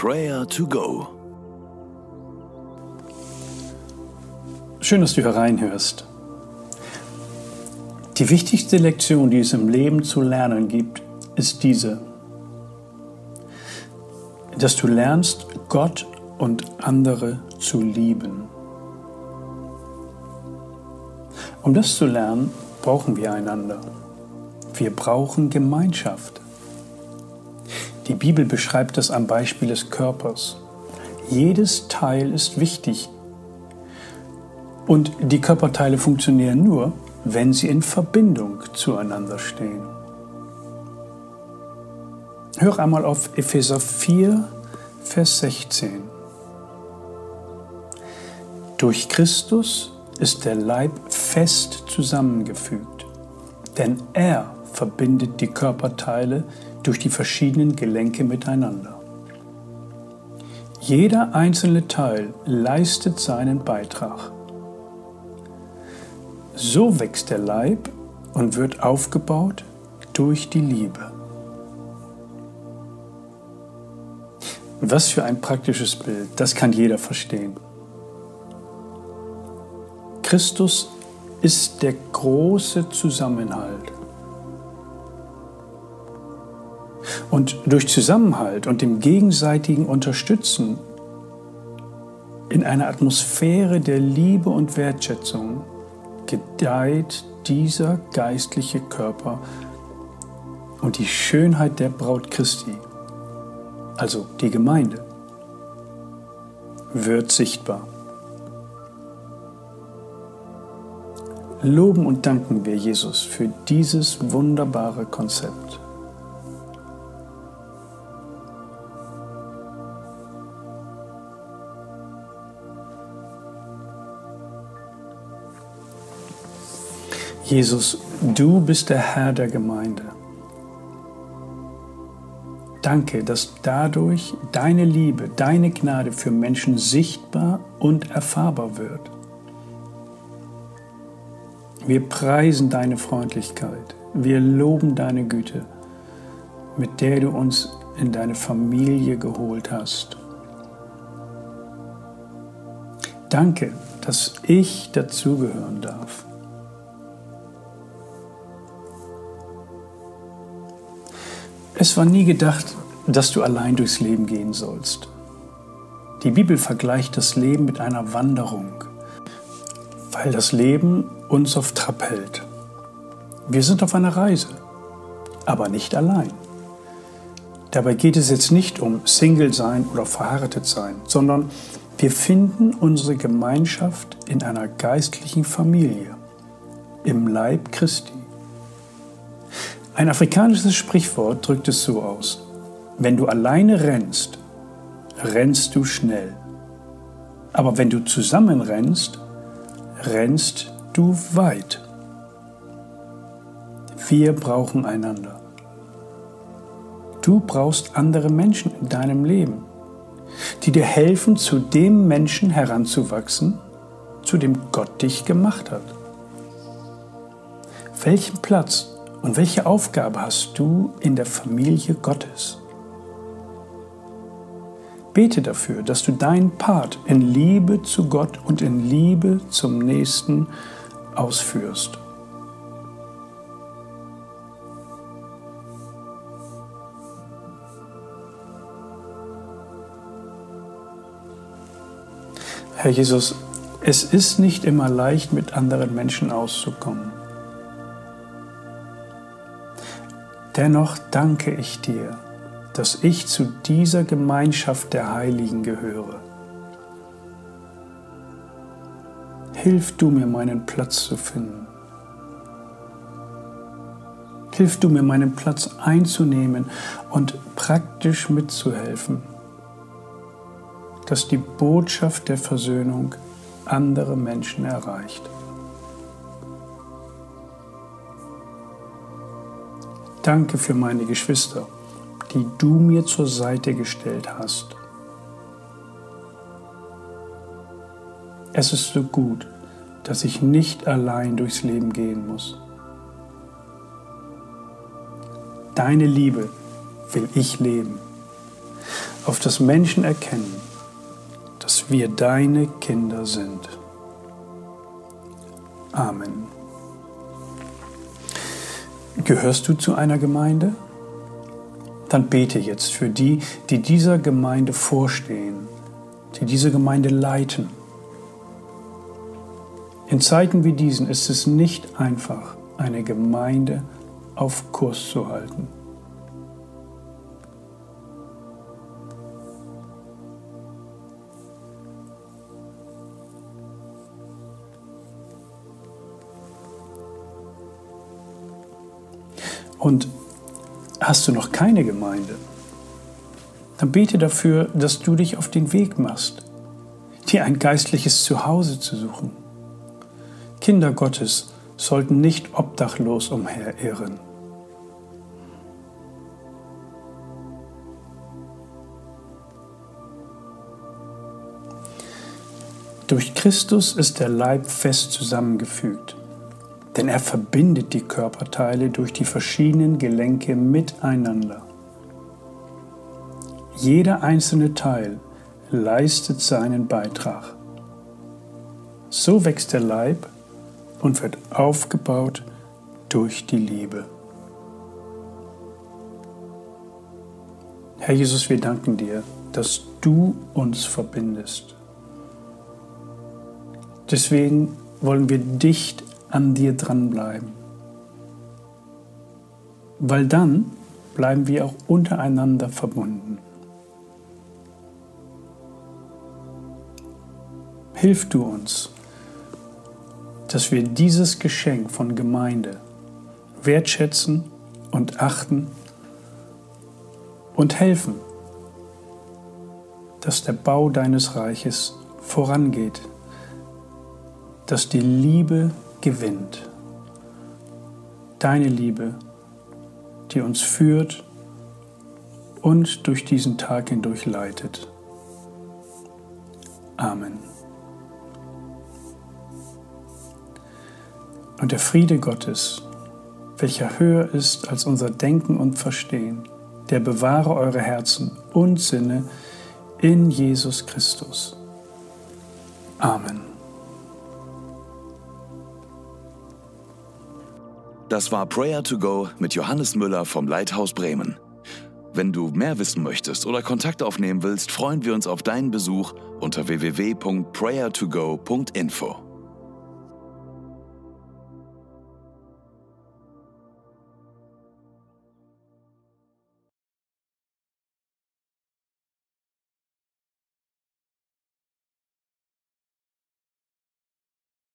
Prayer to Go. Schön, dass du hereinhörst. Die wichtigste Lektion, die es im Leben zu lernen gibt, ist diese. Dass du lernst, Gott und andere zu lieben. Um das zu lernen, brauchen wir einander. Wir brauchen Gemeinschaft. Die Bibel beschreibt das am Beispiel des Körpers. Jedes Teil ist wichtig. Und die Körperteile funktionieren nur, wenn sie in Verbindung zueinander stehen. Hör einmal auf Epheser 4, Vers 16. Durch Christus ist der Leib fest zusammengefügt, denn er verbindet die Körperteile durch die verschiedenen Gelenke miteinander. Jeder einzelne Teil leistet seinen Beitrag. So wächst der Leib und wird aufgebaut durch die Liebe. Was für ein praktisches Bild, das kann jeder verstehen. Christus ist der große Zusammenhalt. Und durch Zusammenhalt und dem gegenseitigen Unterstützen in einer Atmosphäre der Liebe und Wertschätzung gedeiht dieser geistliche Körper und die Schönheit der Braut Christi, also die Gemeinde, wird sichtbar. Loben und danken wir Jesus für dieses wunderbare Konzept. Jesus, du bist der Herr der Gemeinde. Danke, dass dadurch deine Liebe, deine Gnade für Menschen sichtbar und erfahrbar wird. Wir preisen deine Freundlichkeit, wir loben deine Güte, mit der du uns in deine Familie geholt hast. Danke, dass ich dazugehören darf. Es war nie gedacht, dass du allein durchs Leben gehen sollst. Die Bibel vergleicht das Leben mit einer Wanderung, weil das Leben uns auf Trab hält. Wir sind auf einer Reise, aber nicht allein. Dabei geht es jetzt nicht um Single sein oder verheiratet sein, sondern wir finden unsere Gemeinschaft in einer geistlichen Familie, im Leib Christi. Ein afrikanisches Sprichwort drückt es so aus. Wenn du alleine rennst, rennst du schnell. Aber wenn du zusammen rennst, rennst du weit. Wir brauchen einander. Du brauchst andere Menschen in deinem Leben, die dir helfen, zu dem Menschen heranzuwachsen, zu dem Gott dich gemacht hat. Welchen Platz und welche Aufgabe hast du in der Familie Gottes? Bete dafür, dass du deinen Part in Liebe zu Gott und in Liebe zum Nächsten ausführst. Herr Jesus, es ist nicht immer leicht, mit anderen Menschen auszukommen. Dennoch danke ich dir, dass ich zu dieser Gemeinschaft der Heiligen gehöre. Hilf du mir, meinen Platz zu finden. Hilf du mir, meinen Platz einzunehmen und praktisch mitzuhelfen, dass die Botschaft der Versöhnung andere Menschen erreicht. Danke für meine Geschwister, die du mir zur Seite gestellt hast. Es ist so gut, dass ich nicht allein durchs Leben gehen muss. Deine Liebe will ich leben. auf das Menschen erkennen, dass wir deine Kinder sind. Amen. Gehörst du zu einer Gemeinde? Dann bete jetzt für die, die dieser Gemeinde vorstehen, die diese Gemeinde leiten. In Zeiten wie diesen ist es nicht einfach, eine Gemeinde auf Kurs zu halten. Und hast du noch keine Gemeinde, dann bete dafür, dass du dich auf den Weg machst, dir ein geistliches Zuhause zu suchen. Kinder Gottes sollten nicht obdachlos umherirren. Durch Christus ist der Leib fest zusammengefügt denn er verbindet die Körperteile durch die verschiedenen Gelenke miteinander. Jeder einzelne Teil leistet seinen Beitrag. So wächst der Leib und wird aufgebaut durch die Liebe. Herr Jesus, wir danken dir, dass du uns verbindest. Deswegen wollen wir dicht an dir dranbleiben. Weil dann bleiben wir auch untereinander verbunden. Hilf du uns, dass wir dieses Geschenk von Gemeinde wertschätzen und achten und helfen, dass der Bau deines Reiches vorangeht, dass die Liebe gewinnt. Deine Liebe, die uns führt und durch diesen Tag hindurch leitet. Amen. Und der Friede Gottes, welcher höher ist als unser Denken und Verstehen, der bewahre eure Herzen und Sinne in Jesus Christus. Amen. Das war Prayer to Go mit Johannes Müller vom Leithaus Bremen. Wenn du mehr wissen möchtest oder Kontakt aufnehmen willst, freuen wir uns auf deinen Besuch unter www.prayertogo.info.